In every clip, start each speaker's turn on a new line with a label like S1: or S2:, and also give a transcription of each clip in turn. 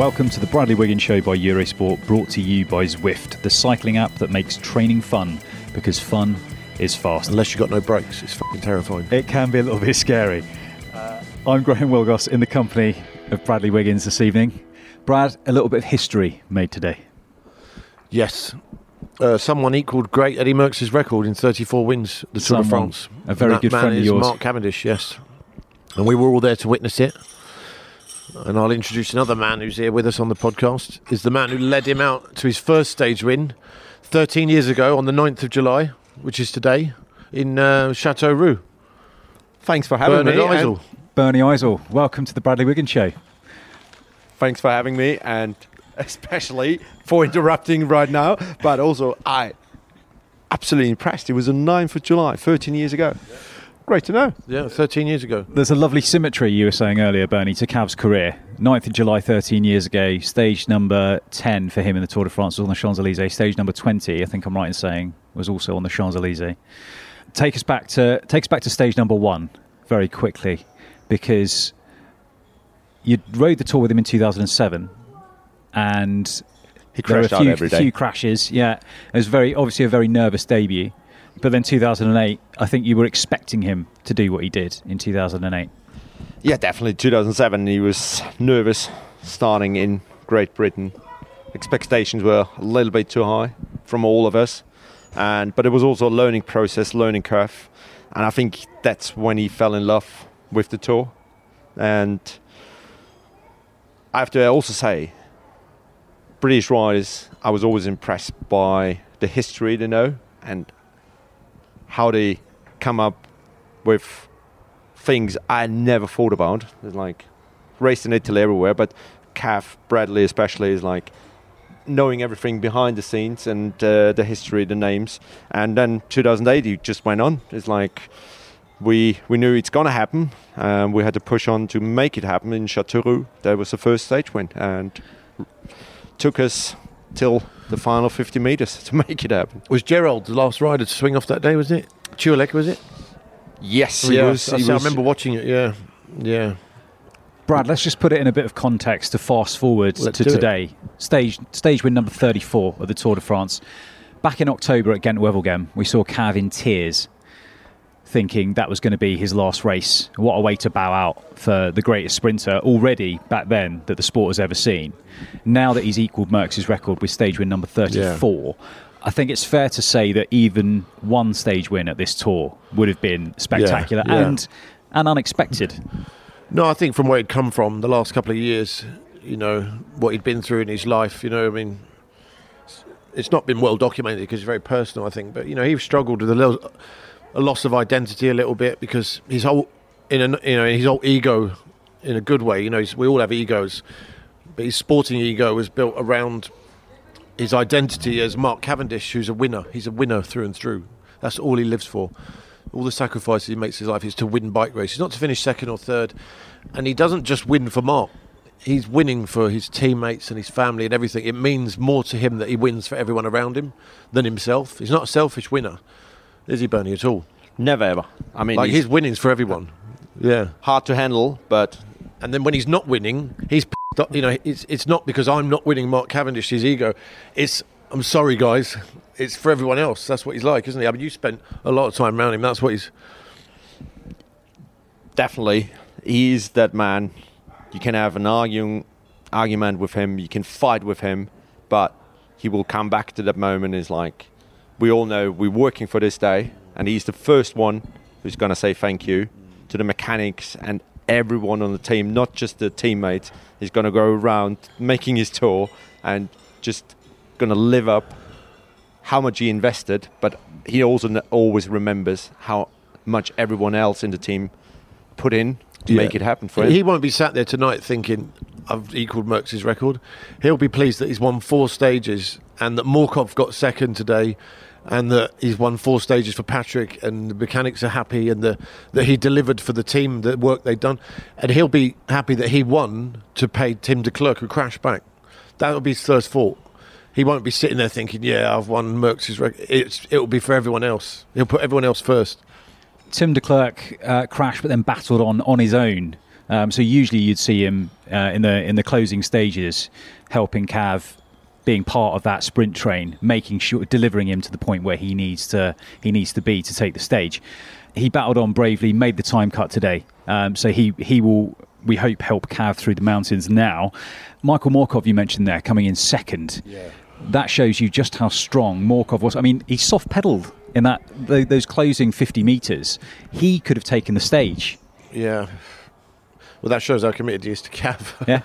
S1: Welcome to the Bradley Wiggins Show by Eurosport, brought to you by Zwift, the cycling app that makes training fun because fun is fast.
S2: Unless you've got no brakes, it's fucking terrifying.
S1: It can be a little bit scary. Uh, I'm Graham Willgoss in the company of Bradley Wiggins this evening. Brad, a little bit of history made today.
S2: Yes. Uh, someone equalled great Eddy Merckx's record in 34 wins, the Tour
S1: Someone,
S2: de France.
S1: a very good friend of yours.
S2: Mark Cavendish, yes. And we were all there to witness it. And I'll introduce another man who's here with us on the podcast. Is the man who led him out to his first stage win 13 years ago on the 9th of July, which is today, in uh, Châteauroux.
S3: Thanks for having
S2: Bernard
S3: me.
S2: Eisel.
S3: and
S1: Bernie Eisel, welcome to the Bradley Wiggins Show.
S3: Thanks for having me, and especially for interrupting right now. But also, I absolutely impressed. It was the 9th of July, 13 years ago. Great to know.
S2: Yeah, 13 years ago.
S1: There's a lovely symmetry you were saying earlier, Bernie, to Cav's career. 9th of July, 13 years ago, stage number 10 for him in the Tour de France was on the Champs Elysees. Stage number 20, I think I'm right in saying, was also on the Champs Elysees. Take us back to take us back to stage number one very quickly, because you rode the tour with him in 2007, and
S3: He
S1: there were
S3: crashed
S1: a
S3: out
S1: few,
S3: every day.
S1: few crashes. Yeah, it was very obviously a very nervous debut. But then 2008, I think you were expecting him to do what he did in 2008.
S3: Yeah, definitely. 2007, he was nervous starting in Great Britain. Expectations were a little bit too high from all of us, and but it was also a learning process, learning curve, and I think that's when he fell in love with the tour. And I have to also say, British riders, I was always impressed by the history they know and how they come up with things I never thought about. There's like raced in Italy everywhere, but Cav Bradley especially is like knowing everything behind the scenes and uh, the history, the names. And then 2008, he just went on. It's like we we knew it's gonna happen. Um, we had to push on to make it happen in Châteauroux. That was the first stage win, and took us till the final 50 meters to make it happen.
S2: Was Gerald the last rider to swing off that day, was it? Ciolek, was it?
S3: Yes,
S2: He was. I, see, I remember watching it, yeah. Yeah.
S1: Brad, let's just put it in a bit of context to fast forward
S2: Let's
S1: to
S2: do it.
S1: today. Stage stage win number 34 of the Tour de France. Back in October at Ghent Wevelgem, we saw Cav in tears, thinking that was going to be his last race. What a way to bow out for the greatest sprinter already back then that the sport has ever seen. Now that he's equalled Merckx's record with stage win number 34, I think it's fair to say that even one stage win at this tour would have been spectacular
S2: yeah.
S1: and and unexpected.
S2: No, I think from where he'd come from the last couple of years, you know, what he'd been through in his life, you know, I mean, it's- it's not been well documented because it's very personal, I think. But, you know, he struggled with a, little, a loss of identity a little bit because his whole, in a, you know, his whole ego, in a good way, you know, we all have egos, but his sporting ego was built around his identity as Mark Cavendish, who's a winner. He's a winner through and through. That's all he lives for. All the sacrifices he makes in his life is to win bike races, not to finish second or third. And he doesn't just win for Mark. He's winning for his teammates and his family and everything. It means more to him that he wins for everyone around him than himself. He's not a selfish winner, is he, Bernie, at all?
S3: Never ever. I mean,
S2: Like his winning's for everyone. Yeah.
S3: hard to handle, but
S2: And then when he's not winning, he's you know it's it's not because I'm not winning Mark Cavendish's ego. It's I'm sorry guys. It's for everyone else. That's what he's like, isn't he? I mean, you spent a lot of time around him. That's what he's.
S3: definitely he's that man. You can have an arguing argument with him, you can fight with him, but he will come back to that moment. Is like we all know we're working for this day, and he's the first one who's going to say thank you to the mechanics and everyone on the team, not just the teammates. He's going to go around making his tour and just going to live up how much he invested, but he also always remembers how much everyone else in the team put in to
S2: Yeah.
S3: make it happen for him.
S2: He won't be sat there tonight thinking I've equalled Merckx's record. He'll be pleased that he's won four stages and that Morkov got second today, and that he's won four stages for Patrick, and the mechanics are happy, and the, that he delivered for the team the work they've done, and he'll be happy that he won to pay Tim Declercq who crashed back. That will be his first fault. He won't be sitting there thinking, "Yeah, I've won Merckx's record." It's it will be for everyone else. He'll put everyone else first.
S1: Tim Declercq uh, crashed, but then battled on on his own. Um, so usually you'd see him uh, in the in the closing stages, helping Cav, being part of that sprint train, making sure delivering him to the point where he needs to he needs to be to take the stage. He battled on bravely, made the time cut today. Um, so he he will we hope help Cav through the mountains now. Michael Morkov, you mentioned there, coming in second. That shows you just how strong Morkov was. I mean, he soft pedalled in that those closing 50 meters. He could have taken the stage.
S2: Yeah. Well, that shows how committed he is to Cav.
S1: Yeah.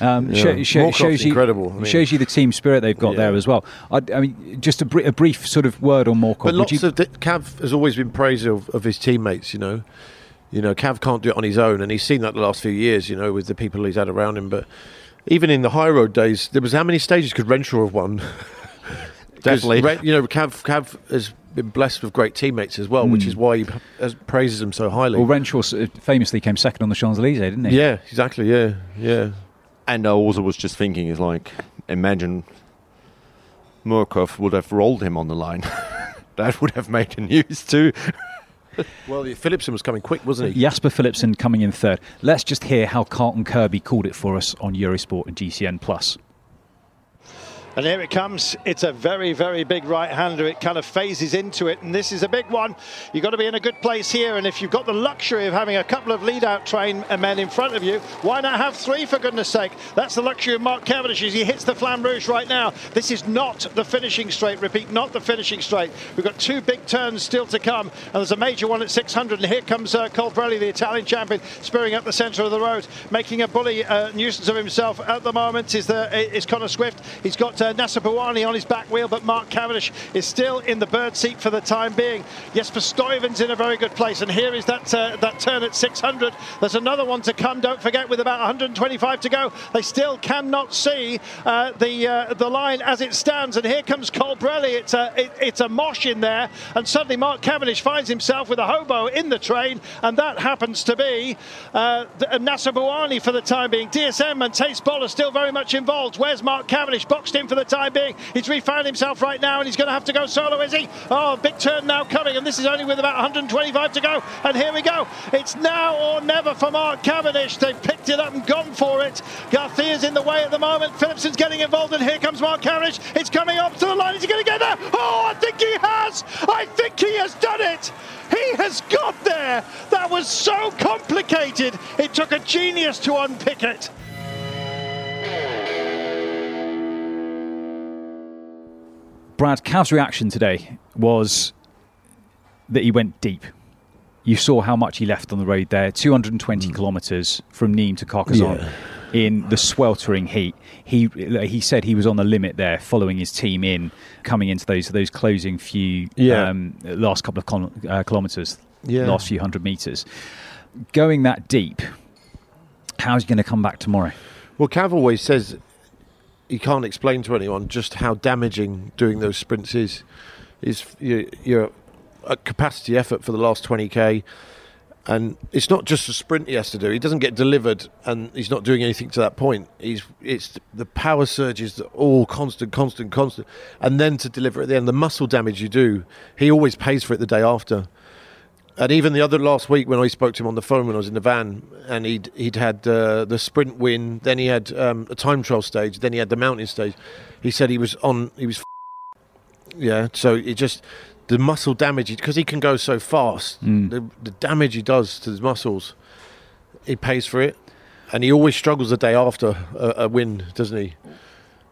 S1: Um,
S2: Yeah.
S1: sho-
S2: Morkov's
S1: shows you
S2: incredible. I mean-
S1: shows you the team spirit they've got
S2: Yeah.
S1: there as well. I, I mean, just a, br- a brief sort of word on Morkov.
S2: But
S1: Would
S2: lots
S1: you-
S2: of Cav has always been praised of, of his teammates. You know, you know, Cav can't do it on his own, and he's seen that the last few years. You know, with the people he's had around him. But even in the high road days, there was how many stages could Renshaw have won? 'Cause
S3: Definitely.
S2: Ren- you know, Cav Cav has been blessed with great teammates as well, which hmm. is why he praises them so highly.
S1: well, Renshaw s- uh, famously came second on the Champs Elysees, didn't he?
S2: yeah, exactly. Yeah, yeah.
S3: And I also was just thinking, is like, imagine Morkov would have rolled him on the line. that would have made the news too.
S2: Well, Philipsen was coming quick, wasn't he?
S1: Jasper Philipsen coming in third. Let's just hear how Carlton Kirby called it for us on Eurosport and GCN Plus.
S4: And here it comes. It's a very, very big right-hander. It kind of phases into it, and this is a big one. You've got to be in a good place here, and if you've got the luxury of having a couple of lead-out train men in front of you, why not have three, for goodness sake? That's the luxury of Mark Cavendish as he hits the Flamme Rouge right now. This is not the finishing straight, repeat, not the finishing straight. We've got two big turns still to come, and there's a major one at 600, and here comes uh, Colbrelli, the Italian champion, spearing up the centre of the road, making a bully uh, nuisance of himself at the moment is, the, is Connor Swift. He's got uh, Nacer Bouhanni on his back wheel, but Mark Cavendish is still in the bird seat for the time being. Jasper Stuyven's in a very good place, and here is that uh, that turn at 600. There's another one to come. Don't forget, with about 125 to go, they still cannot see uh, the uh, the line as it stands. And here comes Colbrelli. It's a it, it's a mosh in there, and suddenly Mark Cavendish finds himself with a hobo in the train, and that happens to be uh, Nacer Bouhanni for the time being. DSM and Cees Bol are still very much involved. Where's Mark Cavendish? Boxed in for the time being. He's refound himself right now, and he's going to have to go solo, is he? Oh, big turn now coming, and this is only with about 125 to go. And here we go. It's now or never for Mark Cavendish. They've picked it up and gone for it. Garcia's in the way at the moment. Philipsen's getting involved, and here comes Mark Cavendish. It's coming up to the line. Is he going to get there? Oh, I think he has. I think he has done it. He has got there. That was so complicated. It took a genius to unpick it.
S1: Brad, Cav's reaction today was that he went deep. You saw how much he left on the road there 220 kilometres from Nîmes to Carcassonne
S2: Yeah.
S1: in the sweltering heat. He he said he was on the limit there, following his team in, coming into those those closing few
S2: Yeah.
S1: um, last couple of kil- uh, kilometres,
S2: Yeah.
S1: last few hundred metres. Going that deep, how's he going to come back tomorrow?
S2: Well, Cav always says he can't explain to anyone just how damaging doing those sprints is. Is you're, you're at capacity effort for the last 20k, and it's not just a sprint he has to do. He doesn't get delivered, and he's not doing anything to that point. He's it's the power surges that all constant, constant, constant, and then to deliver at the end, the muscle damage you do, he always pays for it the day after. And even the other last week when I spoke to him on the phone when I was in the van, and he'd he'd had uh, the sprint win, then he had um, a time trial stage, then he had the mountain stage. He said he was on, he was, yeah. So it just the muscle damage because he can go so fast. The, the damage he does to his muscles, he pays for it, and he always struggles the day after a, a win, doesn't he?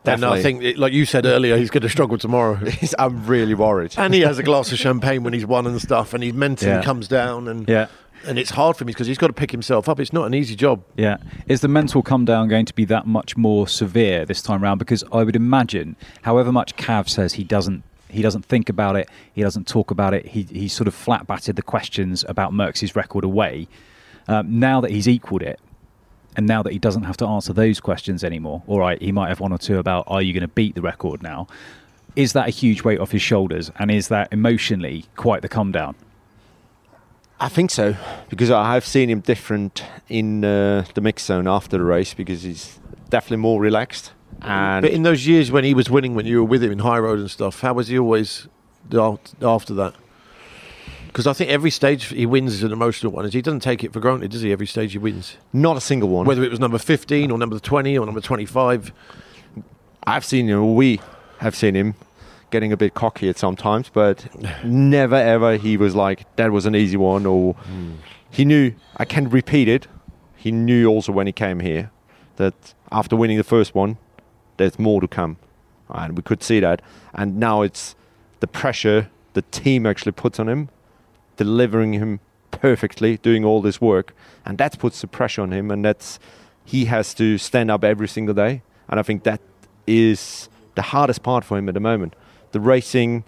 S2: And I think, like you said earlier, he's going to struggle tomorrow.
S3: I'm really worried.
S2: and he has a glass of champagne when he's won and stuff, and he mentally
S1: Yeah.
S2: comes down and
S1: Yeah.
S2: and it's hard for him because he's got to pick himself up. It's not an easy job.
S1: Yeah. Is the mental come down going to be that much more severe this time round? Because I would imagine, however much Cav says he doesn't he doesn't think about it, he doesn't talk about it, he, he sort of flat batted the questions about Merckx's record away. Um, now that he's equalled it, and now that he doesn't have to answer those questions anymore, all right, he might have one or two about are you going to beat the record now? Is that a huge weight off his shoulders? And is that emotionally quite the come down?
S3: I think so because I have seen him different in uh, the mix zone after the race because he's definitely more relaxed. And
S2: But in those years when he was winning, when you were with him in high road and stuff, how was he always after that? Because I think every stage he wins is an emotional one. He doesn't take it for granted, does he? Every stage he wins,
S3: not a single one.
S2: whether it was number fifteen or number twenty or number twenty-five.
S3: I've seen him. We have seen him getting a bit cocky at sometimes, but never ever he was like that was an easy one, or hmm. he knew I can repeat it. He knew also when he came here that after winning the first one, there's more to come, and we could see that. And now it's the pressure the team actually puts on him, delivering him perfectly, doing all this work, and that puts the pressure on him, and that's he has to stand up every single day, and I think that is the hardest part for him at the moment. The racing,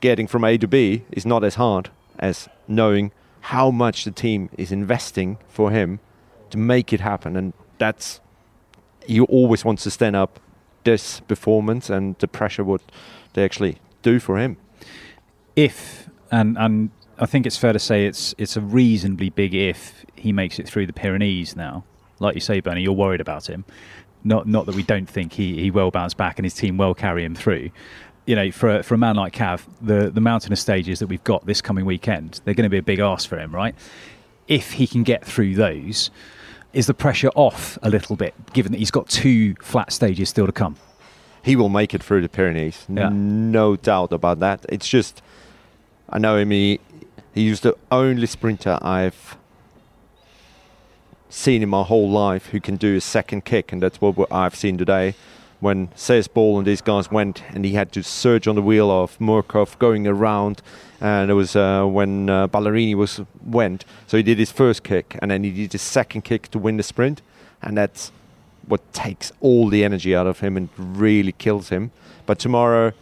S3: getting from A to B, is not as hard as knowing how much the team is investing for him to make it happen, and that's he always wants to stand up this performance and the pressure what they actually do for him.
S1: if and and I think it's fair to say it's it's a reasonably big if he makes it through the Pyrenees now. Like you say, Bernie, you're worried about him. Not not that we don't think he, he will bounce back and his team will carry him through. You know, for a, for a man like Cav, the the mountainous stages that we've got this coming weekend, they're going to be a big ask for him, right? If he can get through those, is the pressure off a little bit, given that he's got two flat stages still to come?
S3: he will make it through the Pyrenees.
S1: Yeah.
S3: No doubt about that. It's just, I know him. He, he's the only sprinter I've seen in my whole life who can do a second kick, and that's what I've seen today. When Cees Bol and these guys went, and he had to surge on the wheel of Morkov going around, and it was uh, when uh, Ballerini was went. So he did his first kick, and then he did his second kick to win the sprint, and that's what takes all the energy out of him and really kills him. But tomorrow,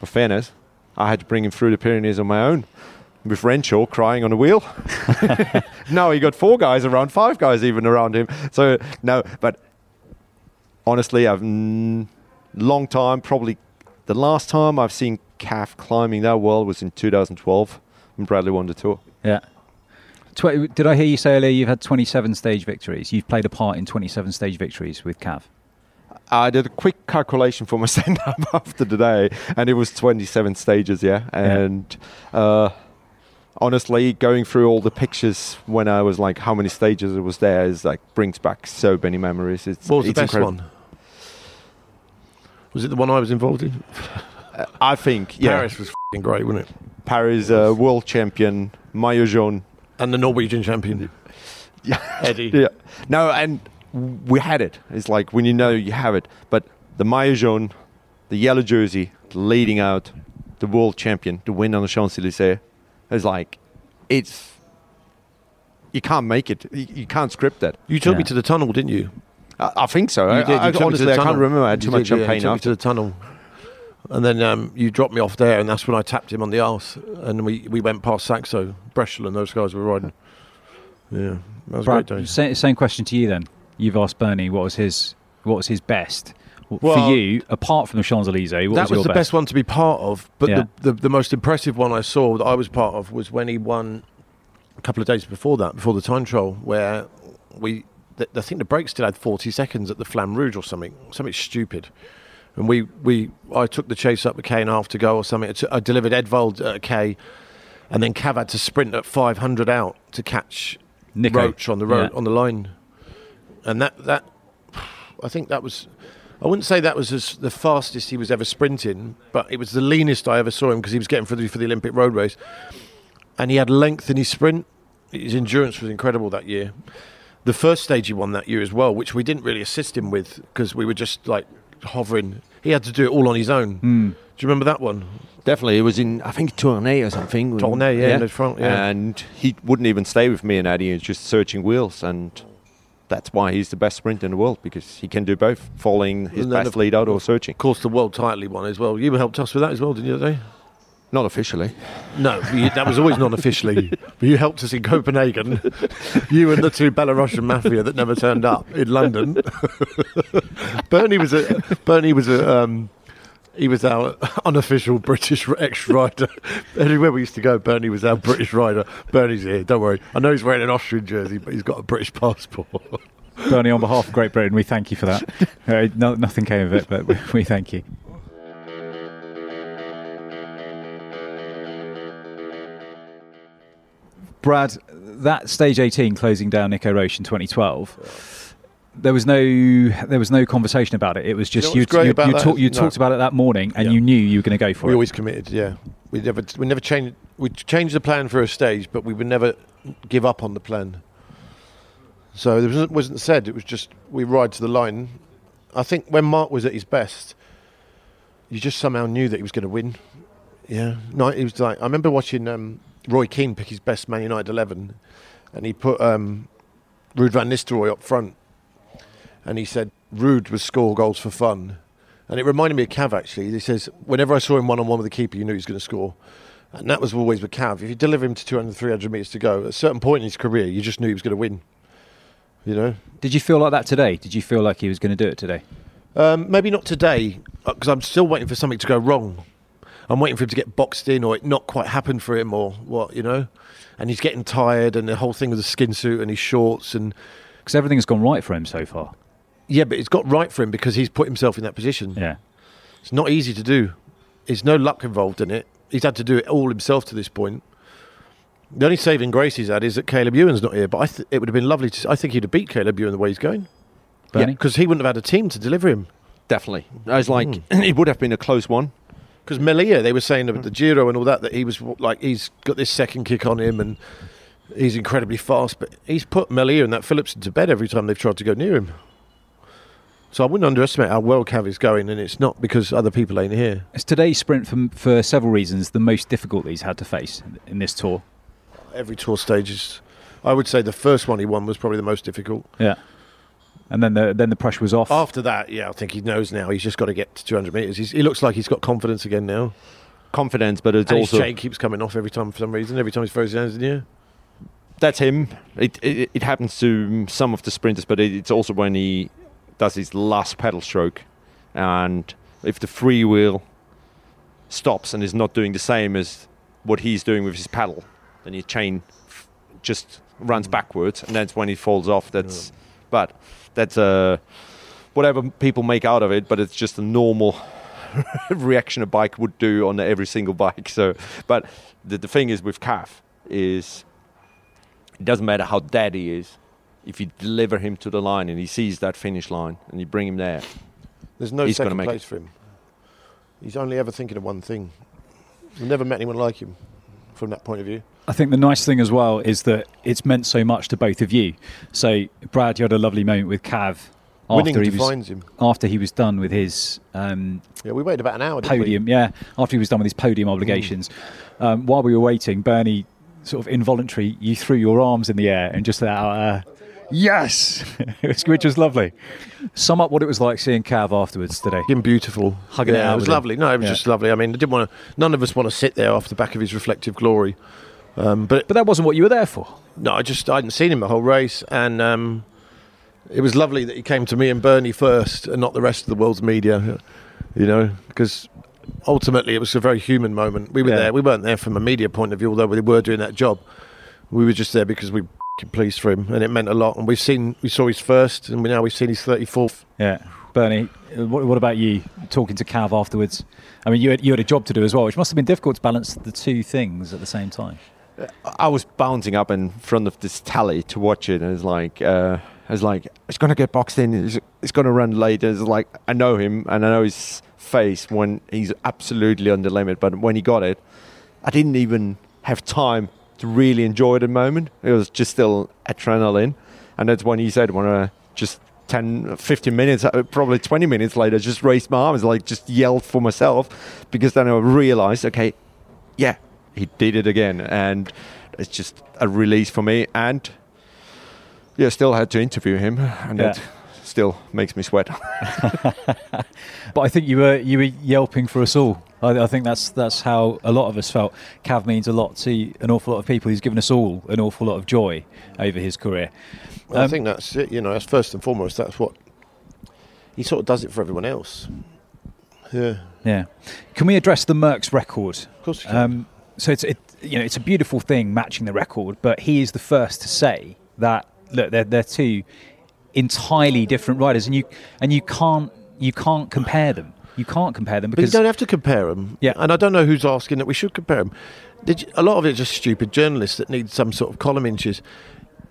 S3: for fairness, I had to bring him through the Pyrenees on my own with Renshaw crying on the wheel. now he got four guys around, five guys even around him. So no, but honestly, I've mm, long time, probably the last time I've seen Cav climbing that well was in 2012 when Bradley won the tour.
S1: Yeah. Tw- did I hear you say earlier you've had 27 stage victories? You've played a part in 27 stage victories with Cav.
S3: I did a quick calculation for my stand up after today, and it was 27 stages, yeah. And uh, honestly, going through all the pictures when I was like, how many stages it was there is like brings back so many memories. It's,
S2: What was the best
S3: incredible.
S2: one? Was it the one I was involved in?
S3: Uh, I think, yeah.
S2: Paris was fing great, wasn't it?
S3: Paris uh, world champion, Maillot jaune.
S2: And the Norwegian champion,
S3: Yeah.
S2: Eddie.
S3: yeah. No, and we had it. It's like when you know you have it. But the Maillot jaune, the yellow jersey, leading out the world champion to win on the Champs Elysees, is like, it's. You can't make it. You, you can't script that.
S2: You took me to the tunnel, didn't you?
S3: I, I think so.
S2: You
S3: I,
S2: did. You
S3: I,
S2: took me to
S3: honestly,
S2: the
S3: I can't remember. I had
S2: You
S3: too much
S2: did, yeah, you took me
S3: after.
S2: to the tunnel. And then um, you dropped me off there, and that's when I tapped him on the arse. And we, we went past Saxo, Breschel, and those guys were riding. Yeah, that was a great day.
S1: sa- same question to you then. You've asked Bernie what was his what was his best
S2: Well,
S1: for you, apart from the Champs Elysees.
S2: That
S1: was,
S2: the best one to be part of. But
S1: Yeah.
S2: the, the, the most impressive one I saw that I was part of was when he won a couple of days before that, before the time trial, where we, th- I think the break still had 40 seconds at the Flamme Rouge or something, something stupid. And we, we, I took the chase up a K and a half to go or something. I delivered Edvald at a K, and then Cav had to sprint at 500 out to catch
S1: Nico.
S2: Roche on the road
S1: Yeah.
S2: on the line, and that that I think that was. I wouldn't say that was as the fastest he was ever sprinting, but it was the leanest I ever saw him because he was getting for the for the Olympic road race, and he had length in his sprint. His endurance was incredible that year. The first stage he won that year as well, which we didn't really assist him with because we were just like hovering. He had to do it all on his own.
S1: Hmm.
S2: Do you remember that one?
S3: Definitely, it was in I think Tournai or something.
S2: Tournai, yeah, in the front, yeah.
S3: And he wouldn't even stay with me and Eddie. He was just searching wheels, and that's why he's the best sprinter in the world because he can do both, following his
S2: And
S3: best lead out or searching.
S2: Of course, the world title he won as well. You helped us with that as well, didn't you, today?
S3: Not officially.
S2: No, you, that was always non-officially. but you helped us in Copenhagen. you and the two Belarusian mafia that never turned up in London. Bernie was a Bernie was a um, he was our unofficial British ex rider. Everywhere we used to go, Bernie was our British rider. Bernie's here. Don't worry. I know he's wearing an Austrian jersey, but he's got a British passport.
S1: Bernie, on behalf of Great Britain, we thank you for that. Uh, no, nothing came of it, but we, we thank you. Brad, that stage 18 closing down Nico Roche in 2012. There was no, there was no conversation about it. It was just
S2: know
S1: you. you, you, talk, you
S2: No.
S1: talked about it that morning, and
S2: Yeah.
S1: you knew you were going to go for
S2: we
S1: it.
S2: We always committed. Yeah, we never we never changed. We changed the plan for a stage, but we would never give up on the plan. So there wasn't, wasn't said. It was just we ride to the line. I think when Mark was at his best, you just somehow knew that he was going to win. Yeah, no, he was like I remember watching um, Roy Keane pick his best Man United eleven, and he put um, Ruud van Nistelrooy up front, and he said Ruud would score goals for fun. And it reminded me of Cav actually. He says, whenever I saw him one on one with the keeper, you knew he was going to score. And that was always with Cav. If you deliver him to 200, 300 metres to go, at a certain point in his career, you just knew he was going to win. You know?
S1: Did you feel like that today? Did you feel like he was going to do it today?
S2: Um, maybe not today, because I'm still waiting for something to go wrong. I'm waiting for him to get boxed in or it not quite happen for him or what, you know? And he's getting tired and the whole thing with the skin suit and his shorts and
S1: Because everything's gone right for him so far.
S2: Yeah, but it's got right for him because he's put himself in that position.
S1: Yeah.
S2: It's not easy to do. There's no luck involved in it. He's had to do it all himself to this point. The only saving grace he's had is that Caleb Ewan's not here. But I th- it would have been lovely to. I think he'd have beat Caleb Ewan the way he's going.
S1: Bernie?
S2: because he wouldn't have had a team to deliver him.
S3: Definitely. I was like,
S2: Hmm.
S3: it would have been a close one.
S2: Because Merlier, they were saying about the Giro and all that that he was like he's got this second kick on him and he's incredibly fast. But he's put Merlier and that Phillips into bed every time they've tried to go near him. So I wouldn't underestimate how well Cav is going, and it's not because other people ain't here.
S1: It's today's sprint for, for several reasons the most difficult that he's had to face in this tour.
S2: Every tour stage is. I would say the first one he won was probably the most difficult.
S1: Yeah. And then the then the pressure was off.
S2: After that, yeah, I think he knows now. He's just got to get to 200 metres. He's, he looks like he's got confidence again now.
S3: Confidence, but it's
S2: and his
S3: also
S2: shake keeps coming off every time for some reason. Every time he throws his hands in the air.
S3: that's him. It, it it happens to some of the sprinters, but it, it's also when he does his last pedal stroke, and if the free wheel stops and is not doing the same as what he's doing with his pedal, then your chain f- just runs backwards, and that's when he falls off. That's but that's uh, whatever people make out of it, but it's just a normal reaction a bike would do on every single bike. So, but the, the thing is with Cav is it doesn't matter how dead he is. If you deliver him to the line and he sees that finish line and you bring him there,
S2: There's no
S3: He's
S2: second
S3: make
S2: place
S3: it.
S2: for him. He's only ever thinking of one thing. We've never met anyone like him from that point of view.
S1: I think the nice thing as well is that it's meant so much to both of you. So, Brad, you had a lovely moment with Cav
S2: Winning
S1: after he was
S2: him.
S1: after he was done with his um,
S2: Yeah, we waited about an hour. Didn't
S1: podium. Yeah, after he was done with his podium obligations. Um, while we were waiting, Bernie, sort of involuntary, you threw your arms in the air and just let out a yes, which was lovely. Sum up what it was like seeing Cav afterwards today.
S2: we? Him beautiful.
S1: Hugging it out
S2: it was
S1: with him.
S2: lovely. No, it was
S1: Yeah.
S2: just lovely. I mean, I didn't want to. None of us want to sit there off the back of his reflective glory. Um, but
S1: But that wasn't what you were there for.
S2: No, I just I hadn't seen him the whole race, and um, it was lovely that he came to me and Bernie first, and not the rest of the world's media. You know, because ultimately it was a very human moment. We were
S1: Yeah.
S2: there. We weren't there from a media point of view, although we were doing that job. We were just there because we were pleased for him, and it meant a lot. And we've seen, we saw his first, and we now we've seen his thirty fourth.
S1: Yeah, Bernie. uh, What, what about you talking to Cav afterwards? I mean, you had, you had a job to do as well, which must have been difficult to balance the two things at the same time.
S3: I was bouncing up in front of this tally to watch it, and it's like, uh, it's like it's gonna get boxed in. It's, it's gonna run late. It's like I know him, and I know his face when he's absolutely on the limit. But when he got it, I didn't even have time to really enjoy the moment. It was just still adrenaline, and that's when he said, "Want to just 10, 15 minutes, uh, probably 20 minutes later, just raised my arms, like just yelled for myself because then I realized, okay, yeah, he did it again. And it's just a release for me. And yeah, still had to interview him. And
S1: Yeah.
S3: that still makes me sweat.
S1: But I think you were you were yelping for us all. I, I think that's that's how a lot of us felt. Cav means a lot to an awful lot of people. He's given us all an awful lot of joy over his career.
S2: Well, I
S1: Um,
S2: think that's it. You know, that's first and foremost. That's what he sort of does it for everyone else. Yeah,
S1: Yeah. Can we address the Merckx record?
S2: of course.
S1: Um, so it's it, you know it's a beautiful thing matching the record, but he is the first to say that look they're they're two entirely different riders, and you and you can't you can't compare them. You can't compare them
S2: but you don't have to compare them.
S1: Yeah.
S2: And I don't know who's asking that we should compare them. Did you, a lot of it is just stupid journalists that need some sort of column inches.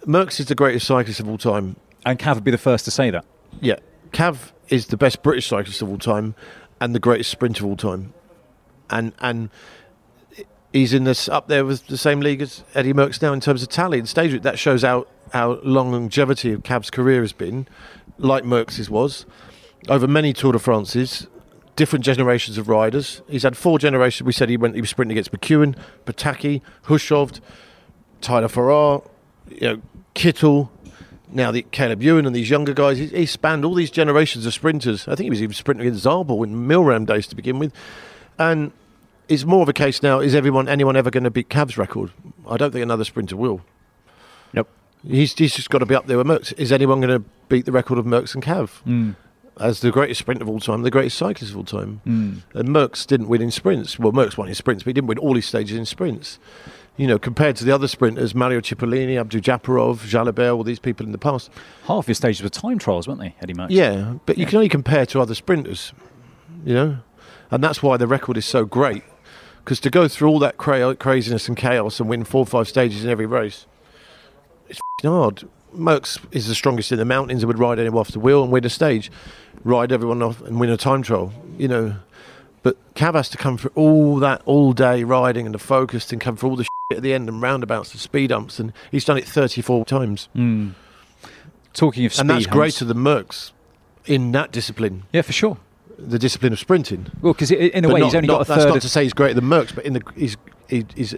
S2: Merckx is the greatest cyclist of all time.
S1: and Cav would be the first to say that.
S2: Yeah, Cav is the best British cyclist of all time and the greatest sprinter of all time, and and he's in this up there with the same league as Eddy Merckx now in terms of tally and stage. That shows how how long longevity of Cav's career has been, like Merckx's was, over many Tour de France's. Different generations of riders. He's had four generations. We said he went. He was sprinting against McEwen, Petacchi, Hushovd, Tyler Farrar, you know, Kittel, now the Caleb Ewan and these younger guys. He, he spanned all these generations of sprinters. I think he was even sprinting against Zabel in Milram days to begin with, and it's more of a case now: is everyone, anyone ever going to beat Cav's record? I don't think another sprinter will.
S3: Nope.
S2: He's, he's just got to be up there with Merckx. Is anyone going to beat the record of Merckx and Cav
S1: Mm.
S2: As the greatest sprinter of all time, the greatest cyclist of all time?
S1: Mm.
S2: And Merckx didn't win in sprints. Well, Merckx won in sprints, but he didn't win all his stages in sprints. You know, compared to the other sprinters, Mario Cipollini, Abdoujaparov, Jalabert, all these people in the past.
S1: Half his stages were time trials, weren't they, Eddy Merckx?
S2: Yeah, but you can only compare to other sprinters, you know, and that's why the record is so great. Because to go through all that cra- craziness and chaos and win four or five stages in every race, it's f***ing hard. Merckx is the strongest in the mountains and would ride anyone off the wheel and win a stage, ride everyone off and win a time trial, you know. But Cav has to come through all that all day riding and the focus and come through all the shit at the end and roundabouts and speed umps, and he's done it 34 times.
S1: Mm. Talking of speed,
S2: and that's
S1: humps-
S2: greater than Merckx in that discipline.
S1: Yeah, for sure.
S2: the discipline of sprinting.
S1: Well, because in a
S2: But
S1: way,
S2: not-
S1: he's only
S2: not-
S1: got a
S2: That's
S1: third.
S2: not
S1: Of,
S2: to say he's greater than Merckx, but in the he's he, he's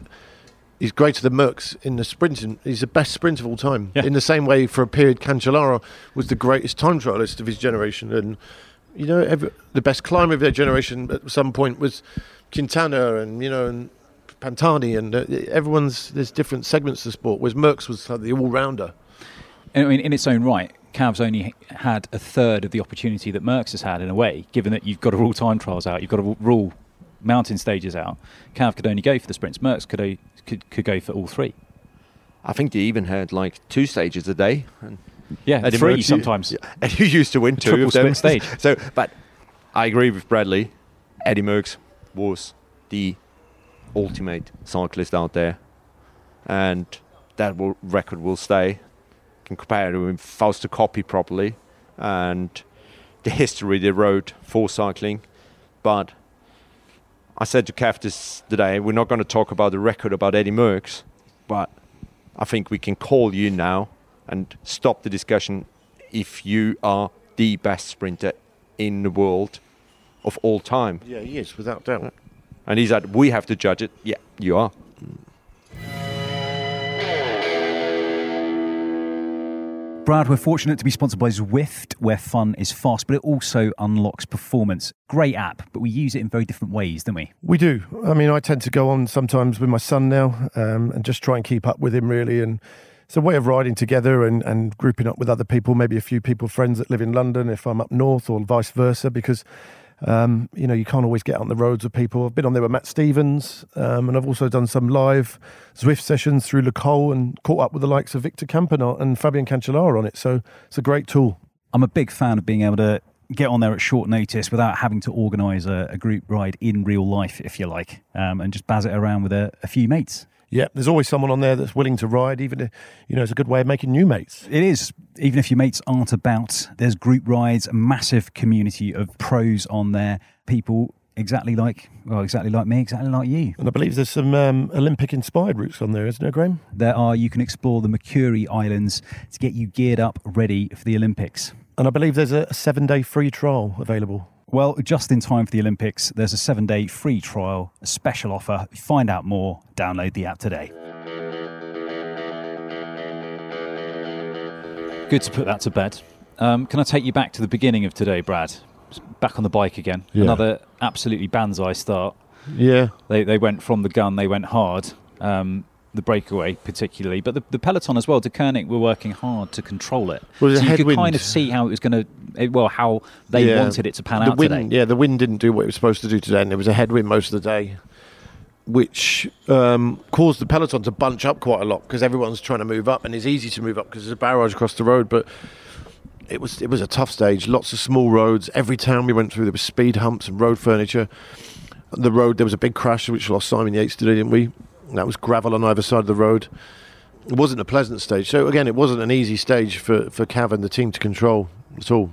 S2: he's greater than Merckx in the sprinting. He's the best sprinter of all time.
S1: Yeah.
S2: In the same way, for a period, Cancellara was the greatest time trialist of his generation, and you know, every, the best climber of their generation at some point was Quintana, and you know, and Pantani, and uh, everyone's there's different segments of the sport. Whereas Merckx was uh, the all rounder.
S1: I mean, in its own right, Cav's only had a third of the opportunity that Merckx has had in a way, given that you've got to rule time trials out, you've got to rule mountain stages out. Cav could only go for the sprints. Merckx could, o- could could go for all three.
S3: I think they even had like two stages a day. And
S1: Yeah, three sometimes.
S3: And he used to win two
S1: triple
S3: of them.
S1: stage.
S3: so, but I agree with Bradley. Eddy Merckx was the ultimate cyclist out there, and that will, record will stay. Can compare it with Fausto Coppi properly, and the history they wrote for cycling. But I said to Kev this today, we're not going to talk about the record about Eddy Merckx, but I think we can call you now and stop the discussion if you are the best sprinter in the world of all time.
S2: Yeah, he is without doubt.
S3: And he said, we have to judge it. Yeah, you are.
S1: Brad, we're fortunate to be sponsored by Zwift, where fun is fast, but it also unlocks performance. Great app, but we use it in very different ways, don't we?
S5: We do. I mean, I tend to go on sometimes with my son now um, and just try and keep up with him, really. And it's a way of riding together and, and grouping up with other people, maybe a few people, friends that live in London if I'm up north or vice versa, because, um, you know, you can't always get on the roads with people. I've been on there with Matt Stephens um, and I've also done some live Zwift sessions through Le Col and caught up with the likes of Victor Campenaerts and Fabian Cancellara on it. So it's a great tool.
S1: I'm a big fan of being able to get on there at short notice without having to organise a, a group ride in real life, if you like, um, and just baz it around with a, a few mates.
S5: Yeah, there's always someone on there that's willing to ride. Even if, you know, it's a good way of making new mates.
S1: It is, even if your mates aren't about, there's group rides, a massive community of pros on there, people exactly like, well, exactly like me, exactly like you.
S5: And I believe there's some um, Olympic-inspired routes on there, isn't there, Graham?
S1: There are, you can explore the Makuri Islands to get you geared up, ready for the Olympics.
S5: And I believe there's a, a seven day free trial available.
S6: Well, just in time for the Olympics, there's a seven day free trial, a special offer. Find out more, download the app today.
S1: Good to put that to bed. Um, can I take you back to the beginning of today, Brad? Back on the bike again.
S2: Yeah.
S1: Another absolutely banzai start.
S2: Yeah.
S1: They they went from the gun, they went hard. Um, the breakaway particularly, but the, the peloton as well. Deceuninck were working hard to control it.
S2: Well,
S1: so you could kind of see how it was going to, well, how they
S2: Yeah.
S1: wanted it to pan
S2: the
S1: out
S2: wind,
S1: today.
S2: Yeah, the wind didn't do what it was supposed to do today, and there was a headwind most of the day, which um, caused the peloton to bunch up quite a lot because everyone's trying to move up, and it's easy to move up because there's a barrage across the road, but. It was it was a tough stage. Lots of small roads. Every town we went through, there was speed humps and road furniture. The road there was a big crash which lost Simon Yates today, didn't we? That was gravel on either side of the road. It wasn't a pleasant stage. So again, it wasn't an easy stage for for Cav and the team to control at all.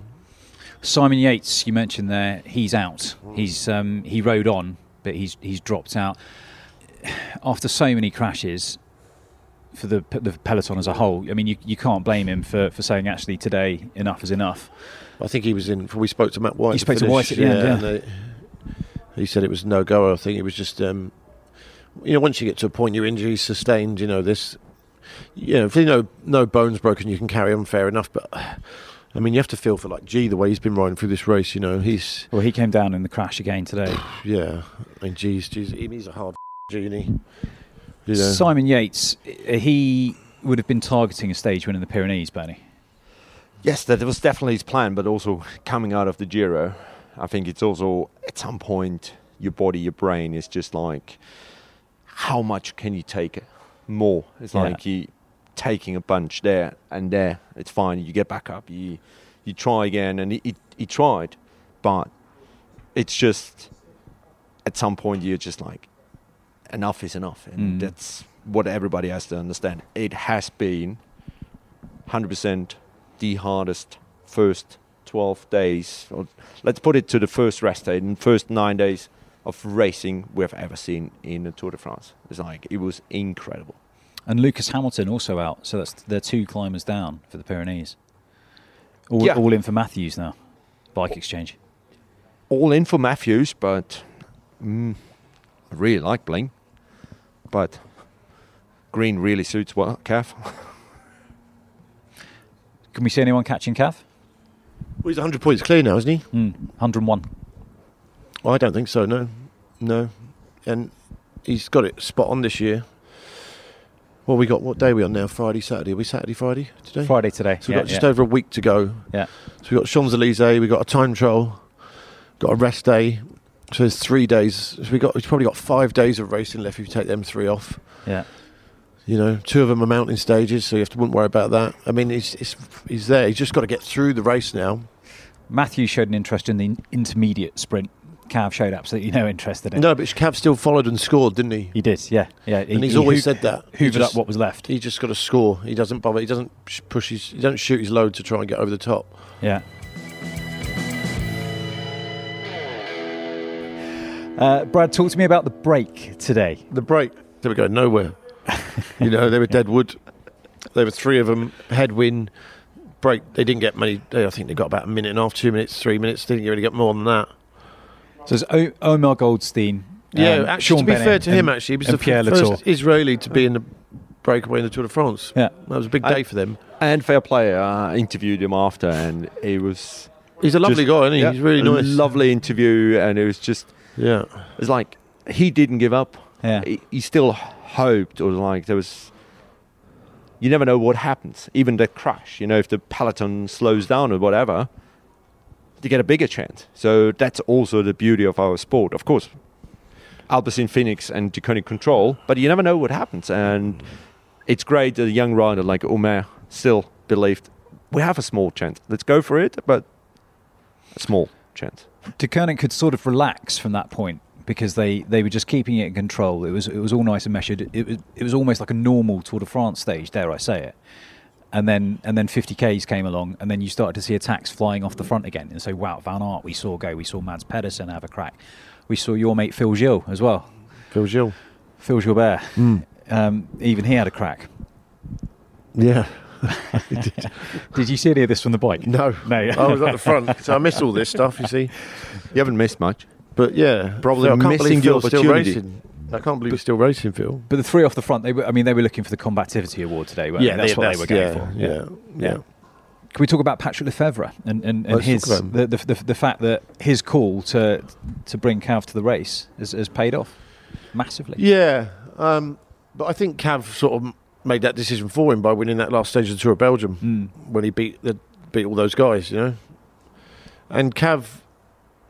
S1: Simon Yates, you mentioned there, he's out. He's um, he rode on, but he's he's dropped out after so many crashes for the the peloton as a whole. I mean, you, you can't blame him for, for saying actually today enough is enough.
S2: I think he was in. We spoke to Matt White. To
S1: spoke to White at the end, yeah.
S2: they- he said it was no go. I think it was just, um, you know, once you get to a point your injury's sustained, you know this. You know, if you know no bones broken, you can carry on fair enough. But I mean, you have to feel for like G, the way he's been riding through this race. You know, he's
S1: Well, he came down in the crash again today.
S2: yeah. I mean, G's, G's he's a hard G. You know.
S1: Simon Yates, uh, he would have been targeting a stage win in the Pyrenees, Bernie.
S3: Yes, that was definitely his plan, but also coming out of the Giro, I think it's also at some point your body, your brain is just like, how much can you take more? It's
S1: Yeah.
S3: like you taking a bunch there and there. It's fine. You get back up. You you try again, and he, he, he tried, but it's just at some point you're just like, enough is enough, and
S1: Mm.
S3: that's what everybody has to understand. It has been 100% the hardest first 12 days, or let's put it to the first rest day, and first nine days of racing we've ever seen in the Tour de France. It's like, it was incredible.
S1: And Lucas Hamilton also out, so that's they're two climbers down for the Pyrenees. All,
S3: Yeah.
S1: all in for Matthews now, bike exchange.
S3: All in for Matthews, but mm, I really like Bling. But green really suits well, Cav.
S1: Can we see anyone catching Cav?
S2: Well, he's 100 points clear now, isn't he?
S1: Mm, 101.
S2: I don't think so. No, no, and he's got it spot on this year. Well, we got what day are we on now? Friday, Saturday. Are we Saturday, Friday today?
S1: Friday today.
S2: So we've
S1: yeah,
S2: got just
S1: yeah.
S2: over a week to go.
S1: Yeah.
S2: So we've got Champs Elysees, we've got a time trial, got a rest day. So there's three days. So we got we've probably got five days of racing left if you take them three off.
S1: Yeah.
S2: You know, two of them are mountain stages, so you have to wouldn't worry about that. I mean, he's he's, he's there. He's just got to get through the race now.
S1: Matthew showed an interest in the intermediate sprint. Cav showed absolutely no interest in it.
S2: No, but Cav still followed and scored, didn't he?
S1: He did, yeah. yeah.
S2: And he's always said that. He
S1: Hoovered
S2: just-
S1: up what was left.
S2: He just got to score. He doesn't bother. He doesn't push his. He doesn't shoot his load to try and get over the top.
S1: Yeah. Uh, Brad, talk to me about the break today.
S2: The break. There we go. Nowhere. you know, they were deadwood. There were three of them. Headwind. Break. They didn't get many. I think they got about a minute and a half, two minutes, three minutes. They didn't really get more than that.
S1: So it's o- Omer Goldstein.
S2: Yeah,
S1: um,
S2: actually,
S1: Sean
S2: to be
S1: Bennett
S2: fair to him,
S1: and-
S2: actually, he was the
S1: Pierre
S2: first
S1: Latour.
S2: Israeli to be in the breakaway in the Tour de France.
S1: Yeah.
S2: That was a big
S3: I-
S2: day for them.
S3: And Fair Play uh, interviewed him after, and he was
S2: He's a lovely
S3: just-
S2: guy, isn't he?
S3: yeah,
S2: He's really
S3: a
S2: nice.
S3: Lovely interview, and it was just
S2: Yeah.
S3: it's like he didn't give up.
S1: Yeah.
S3: He, he still hoped, or like there was. You never know what happens. Even the crash, you know, if the peloton slows down or whatever, you get a bigger chance. So that's also the beauty of our sport. Of course, Alpecin Fenix and Deceuninck Control, but you never know what happens. And it's great that a young rider like Omer still believed we have a small chance. Let's go for it, but a small chance.
S1: De could sort of relax from that point because they, they were just keeping it in control. It was it was all nice and measured. It was it was almost like a normal Tour de France stage, dare I say it. And then and then 50k's came along, and then you started to see attacks flying off the front again. And so, wow, Van Aert we saw go, we saw Mads Pedersen have a crack, we saw your mate Phil Gilles as well,
S2: Phil Gilles.
S1: Phil Gilbert. Um, even he had a crack.
S2: Yeah.
S1: Did you see any of this from the bike?
S2: No,
S1: No.
S2: I was at the front, so I missed all this stuff. You see,
S3: You haven't missed much.
S2: but yeah,
S3: Probably
S2: Phil,
S3: missing
S2: believe
S3: the
S2: still
S3: opportunity.
S2: racing. I can't believe he's still racing, Phil.
S1: But the three off the front, they were. I mean, they were looking for the combativity award today. Weren't they? that's what they were going
S2: yeah,
S1: for.
S2: Yeah, yeah.
S1: Can we talk about Patrick Lefevere and, and, and his the, the, the, the fact that his call to to bring Cav to the race has, has paid off massively.
S2: Yeah, um, but I think Cav sort of made that decision for him by winning that last stage of the Tour of Belgium
S1: Mm.
S2: when he beat the, beat all those guys, you know. And Cav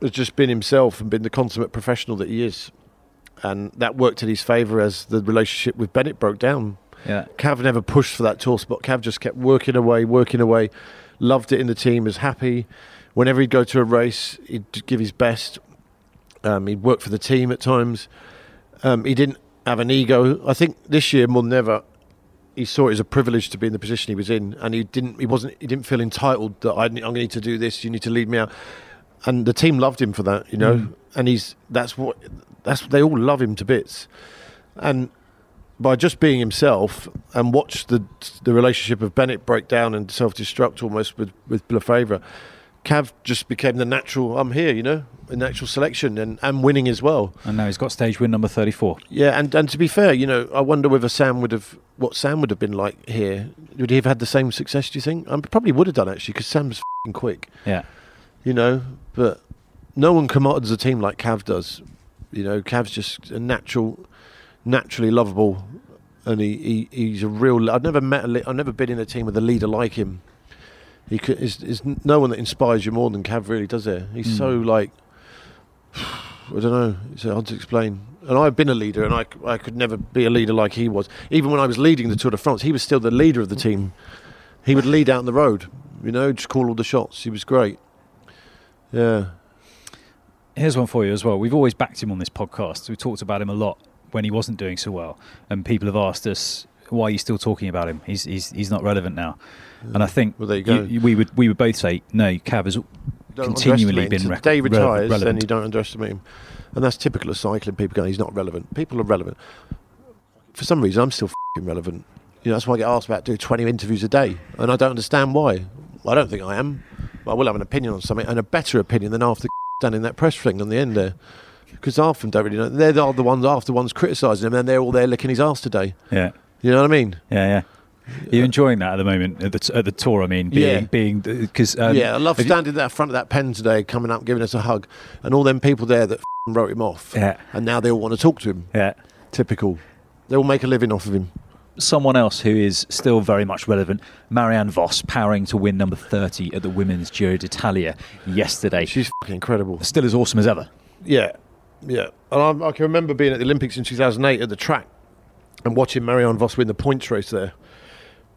S2: has just been himself and been the consummate professional that he is, and that worked in his favour as the relationship with Bennett broke down.
S1: Yeah.
S2: Cav never pushed for that tour spot. Cav just kept working away, working away. Loved it in the team. Was happy. Whenever he'd go to a race, he'd give his best. Um, he'd work for the team at times. Um, he didn't have an ego. I think this year more than ever, he saw it as a privilege to be in the position he was in, and he didn't. He wasn't. He didn't feel entitled that I, I'm going to need to do this. You need to lead me out. And the team loved him for that, you know.
S1: Mm.
S2: And he's that's what that's they all love him to bits. And by just being himself and watch the the relationship of Bennett break down and self destruct almost with with Lefevere, Cav just became the natural. I'm here, you know, a natural selection and and winning as well.
S1: And now he's got stage win number 34.
S2: Yeah, and and to be fair, you know, I wonder whether Sam would have what Sam would have been like here. Would he have had the same success? Do you think? I probably would have done actually because Sam's fing quick,
S1: Yeah.
S2: You know. But no one commands a team like Cav does. You know, Cav's just a natural, naturally lovable, and he, he he's a real. I've never met. A, I've never been in a team with a leader like him. He could, is is no one that inspires you more than Cav really does. There, he's
S1: Mm.
S2: so like. I don't know. It's hard to explain. And I've been a leader, and I, I could never be a leader like he was. Even when I was leading the Tour de France, he was still the leader of the team. He would lead out on the road, you know, just call all the shots. He was great. Yeah.
S1: Here's one for you as well. We've always backed him on this podcast. We talked about him a lot when he wasn't doing so well, and people have asked us, "Why are you still talking about him? He's he's, he's not relevant now." And I think
S2: Well, there you go.
S1: we would we would both say, "No, Cav has
S2: Don't
S1: continually been rec-
S2: day retires, then you don't underestimate him. And that's typical of cycling. People going, he's not relevant. People are relevant. For some reason, I'm still fing relevant. You know, that's why I get asked about doing 20 interviews a day, and I don't understand why. I don't think I am. But I will have an opinion on something, and a better opinion than after done in that press thing on the end there. Because half of them don't really know. They're the the ones after ones criticising him, and they're all there licking his ass today.
S1: Yeah,
S2: You know what I mean?
S1: yeah, yeah. Are you enjoying that at the moment at the, t- at the tour? I mean, being
S2: Yeah.
S1: being because um,
S2: yeah, I love standing there in front of that pen today, coming up, giving us a hug, and all them people there that wrote him off,
S1: Yeah,
S2: and now they all want to talk to him.
S1: yeah.
S2: Typical. They all make a living off of him.
S1: Someone else who is still very much relevant, Marianne Vos, powering to win number 30 at the Women's Giro d'Italia yesterday.
S2: She's incredible.
S1: Still as awesome as ever.
S2: Yeah, yeah. And I, I can remember being at the Olympics in 2008 at the track and watching Marianne Vos win the points race there.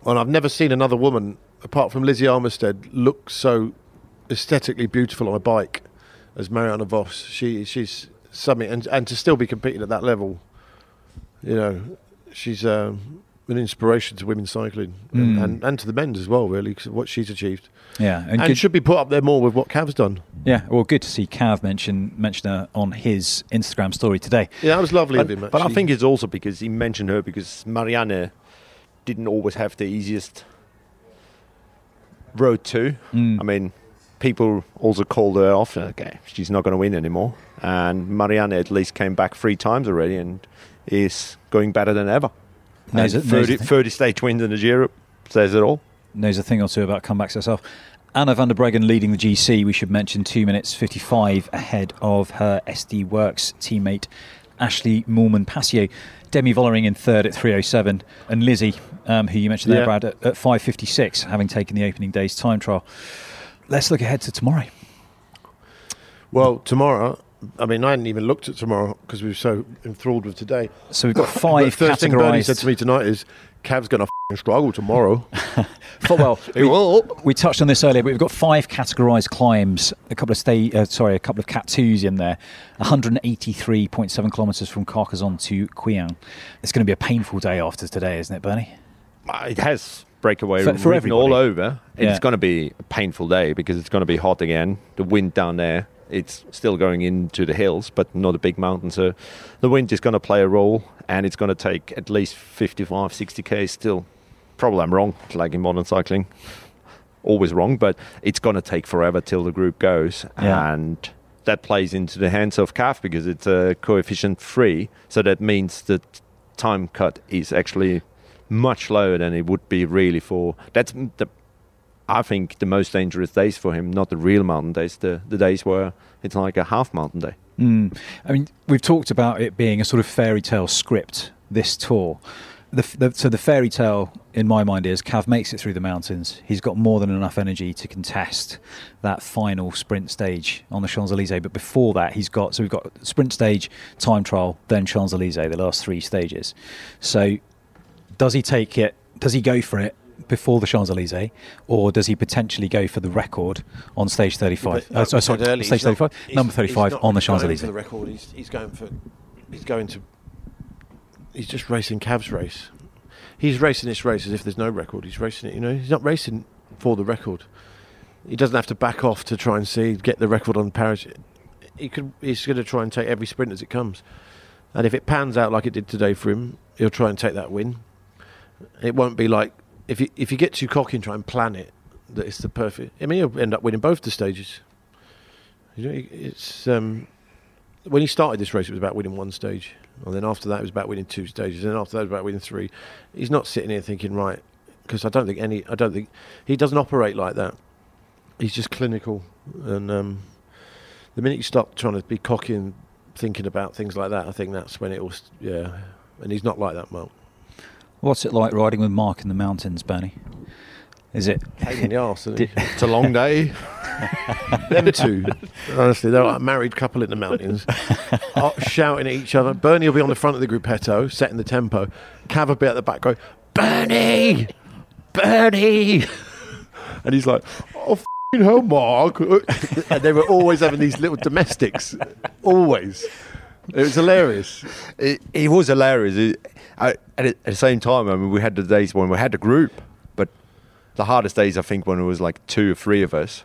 S2: And I've never seen another woman, apart from Lizzie Armitstead, look so aesthetically beautiful on a bike as Marianne Vos. She, she's something, and, and to still be competing at that level, you know, she's um, an inspiration to women's cycling and,
S1: Mm.
S2: and, and to the men's as well, really, 'cause of what she's achieved.
S1: Yeah,
S2: And,
S1: good-
S2: should be put up there more with what Cav's done.
S1: yeah. Well, good to see Cav mention mention her on his Instagram story today.
S2: Yeah, that was lovely
S3: But,
S2: of him.
S3: but I think it's also because he mentioned her because Marianne didn't always have the easiest road to.
S1: Mm.
S3: I mean, people also called her off. Okay, she's not going to win anymore. And Marianne at least came back three times already and is going better than ever.
S1: Knows
S3: And
S1: it-
S3: 30, 30 stage wins in the Giro says it all.
S1: knows a thing or two about comebacks herself. Anna van der Breggen leading the GC. We should mention two minutes fifty-five ahead of her SD Worx teammate Ashleigh Moolman Pasio. Demi Vollering in third at 307, and Lizzie, um, who you mentioned there,
S2: Yeah.
S1: Brad, at, at 556, having taken the opening day's time trial. Let's look ahead to tomorrow.
S2: Well, tomorrow, I mean, I hadn't even looked at tomorrow because we were so enthralled with today.
S1: So we've got five.
S2: the first thing Bernie said to me tonight is, Cav's going to struggle tomorrow.
S1: Fo- well, we, we touched on this earlier, but we've got five categorised climbs, a couple of stay, uh, sorry, a couple of cat twos in there. 183.7 kilometres from Carcassonne to Quillan. It's going to be a painful day after today, isn't it, Bernie?
S3: Uh, It has breakaway
S1: For- for
S3: written all over.
S1: Yeah.
S3: It's going to be a painful day because it's going to be hot again. The wind down there, it's still going into the hills, but not a big mountain. So the wind is going to play a role, and it's going to take at least 55, 60 k still probably I'm wrong, like in modern cycling, always wrong, but it's going to take forever till the group goes,
S1: Yeah.
S3: and that plays into the hands of Cav because it's uh, coefficient free, so that means that time cut is actually much lower than it would be really for that's the I think the most dangerous days for him, not the real mountain days, the, the days where it's like a half mountain day.
S1: Mm. I mean, we've talked about it being a sort of fairy tale script this tour. The, the, so the fairy tale in my mind is Cav makes it through the mountains. He's got more than enough energy to contest that final sprint stage on the Champs Elysees. But before that, he's got so we've got sprint stage, time trial, then Champs Elysees, the last three stages. So does he take it? Does he go for it before the Champs Elysees, or does he potentially go for the record on stage thirty-five?
S2: But,
S1: Uh, sorry, sorry,
S2: earlier,
S1: stage
S2: he's not-
S1: thirty-five, number thirty-five
S2: not
S1: on the Champs Elysees.
S2: the record. He's, he's going for. He's going to. He's just racing Cav's race. He's racing this race as if there's no record. He's racing it. You know, he's not racing for the record. He doesn't have to back off to try and see get the record on Paris. He could. He's going to try and take every sprint as it comes, and if it pans out like it did today for him, he'll try and take that win. It won't be like if you if you get too cocky and try and plan it that it's the perfect. I mean, you'll end up winning both the stages. You know, it's um, when he started this race, it was about winning one stage, and then after that, it was about winning two stages, and after that, it was about winning three. He's not sitting here thinking right, because I don't think any, I don't think he doesn't operate like that. He's just clinical, and um, the minute you start trying to be cocky and thinking about things like that, I think that's when it will, yeah. And he's not like that, Mark.
S1: What's it like riding with Mark in the mountains, Bernie? Is it?
S2: Pain in the arse, isn't
S1: Did-
S2: it?
S3: It's a long day.
S2: Them two, honestly, they're like a married couple in the mountains, uh, shouting at each other. Bernie will be on the front of the gruppetto, setting the tempo. Cav will be at the back going, Bernie! Bernie! And he's like, oh, f***ing hell, Mark. and they were always having these little domestics. Always. It was hilarious.
S3: it, it was hilarious. It, I, at, at the same time, I mean, we had the days when we had the group, but the hardest days, I think, when it was like two or three of us,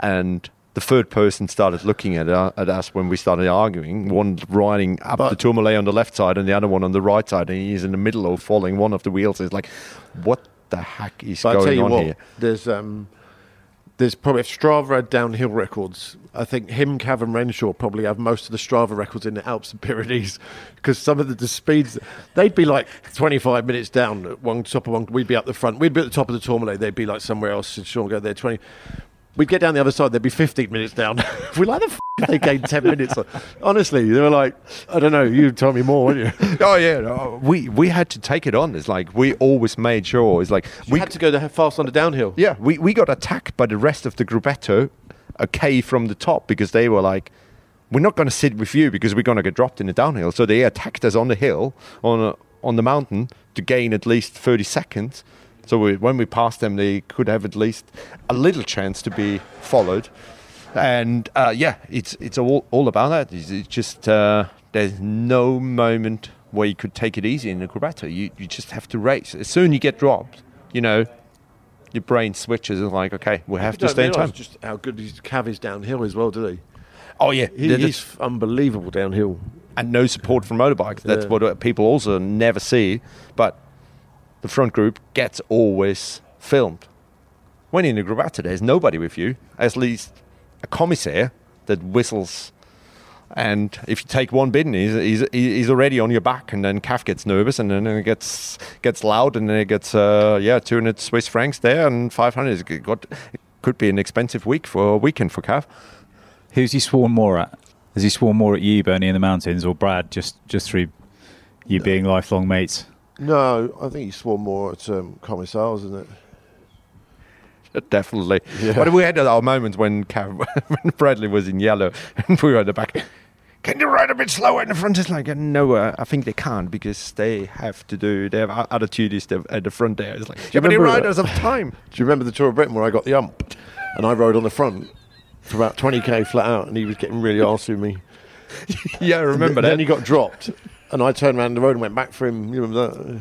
S3: and the third person started looking at, uh, at us when we started arguing. One riding up
S2: But-
S3: the Tourmalet on the left side, and the other one on the right side, and he's in the middle of following one of the wheels. It's like, what the heck is
S2: But I tell
S3: going
S2: you
S3: on
S2: what,
S3: here?
S2: there's um, there's probably if Strava had downhill records. I think him, Cav, and Renshaw probably have most of the Strava records in the Alps and Pyrenees because some of the, the speeds they'd be like 25 minutes down at one top of one. We'd be up the front. We'd be at the top of the Tourmalet. They'd be like somewhere else. And Sean go there 20. We'd get down the other side. They'd be 15 minutes down. we like the f- they gained 10 minutes. Honestly, they were like, I don't know. You tell me more, wouldn't you?
S3: oh yeah, no, we we had to take it on. It's like we always made sure. It's like
S2: We
S3: we
S2: had to go the fast on the downhill.
S3: Yeah, we, we got attacked by the rest of the gruppetto, a K from the top, because they were like, we're not going to sit with you because we're going to get dropped in the downhill. So they attacked us on the hill, on a, on the mountain, to gain at least 30 seconds. So we, when we passed them, they could have at least a little chance to be followed. And uh, yeah, it's it's all, all about that. It's, it's just uh, there's no moment where you could take it easy in the gruppetto. You you just have to race. As soon you get dropped, you know, your brain switches and like, okay, we have to stay in time.
S2: Just how good his Cav is downhill as well, do they?
S3: Oh yeah,
S2: He, he's unbelievable downhill.
S3: and no support from motorbikes. That's
S2: Yeah.
S3: what people also never see. But the front group gets always filmed. When you're in a gruppetto, there's nobody with you. At least a commissaire that whistles. And if you take one bid, he's, he's, he's already on your back, and then Cav gets nervous, and then it gets gets loud, and then it gets uh, yeah, 200 Swiss francs there, and 500. It's got, it could be an expensive week for a weekend for Cav.
S1: Who's he sworn more at? Has he sworn more at you, Bernie, in the mountains, or Brad, just just through you being lifelong mates?
S2: No, I think he swore more at um, commissars, isn't it?
S3: Definitely.
S2: Yeah.
S3: But we had our moments when, Cav, when Bradley was in yellow and we were at the back. Can you ride a bit slower in the front? It's like, no, uh, I think they can't because they have to do, they have other duties at the front there. It's like, yeah, but the
S2: remember-
S3: riders have time.
S2: Do you remember the Tour of Britain where I got the ump and I rode on the front for about 20k flat out and he was getting really arsy with me?
S3: yeah, I remember
S2: Then
S3: that.
S2: he got dropped and I turned around the road and went back for him. You remember that?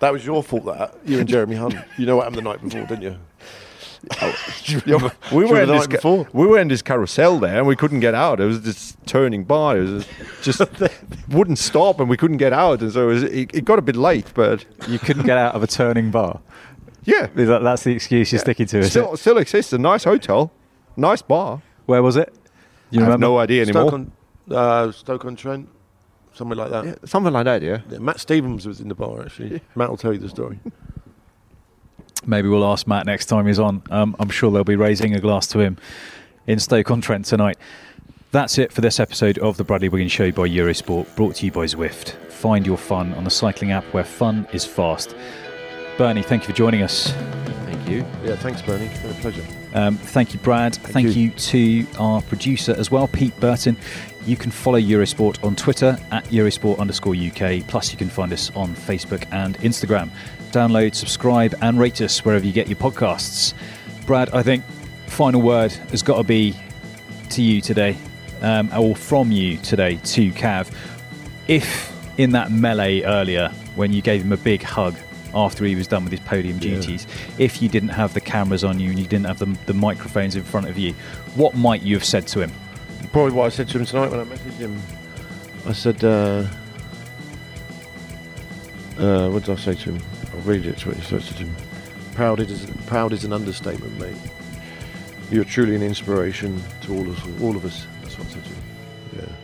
S2: That was your fault, that. You and Jeremy Hunt. You know what happened the night before, didn't you?
S3: Yeah, we, were in this
S2: night before.
S3: we were in this carousel there, and we couldn't get out. It was just turning by. It was just wouldn't stop, and we couldn't get out. And so it, was, it, it got a bit late, but
S1: You couldn't get out of a turning bar.
S3: yeah,
S1: Is that, that's the excuse you're sticking to, is
S3: still
S1: it?
S3: still exists. A nice hotel, nice bar.
S1: Where was it? You
S3: I have
S1: remember?
S3: no idea anymore.
S2: Stoke on, uh, Stoke on Trent, something like that.
S3: Yeah, something like that, yeah.
S2: Yeah, Matt Stephens was in the bar actually. Matt will tell you the story.
S1: Maybe we'll ask Matt next time he's on. Um, I'm sure they'll be raising a glass to him in Stoke on Trent tonight. That's it for this episode of the Bradley Wiggins Show by Eurosport, brought to you by Zwift. Find your fun on the cycling app where fun is fast. Bernie, thank you for joining us.
S3: Thank you.
S2: Yeah, thanks, Bernie. It's been a pleasure.
S1: Um, thank you, Brad. Thank, you. to our producer as well, Pete Burton. You can follow Eurosport on Twitter at Eurosport underscore UK. Plus, you can find us on Facebook and Instagram. Download, subscribe, and rate us wherever you get your podcasts. Brad, I think final word has got to be to you today, um, or from you today to Cav. If in that melee earlier, when you gave him a big hug after he was done with his podium duties, if you didn't have the cameras on you and you didn't have the, the microphones in front of you, what might you have said to him?
S2: Probably what I said to him tonight when I messaged him. I said, uh, uh, what did I say to him? I'll read it. to what I said to him. Proud is proud is an understatement, mate. You're truly an inspiration to all of us. All of us. That's what I said to him. Yeah.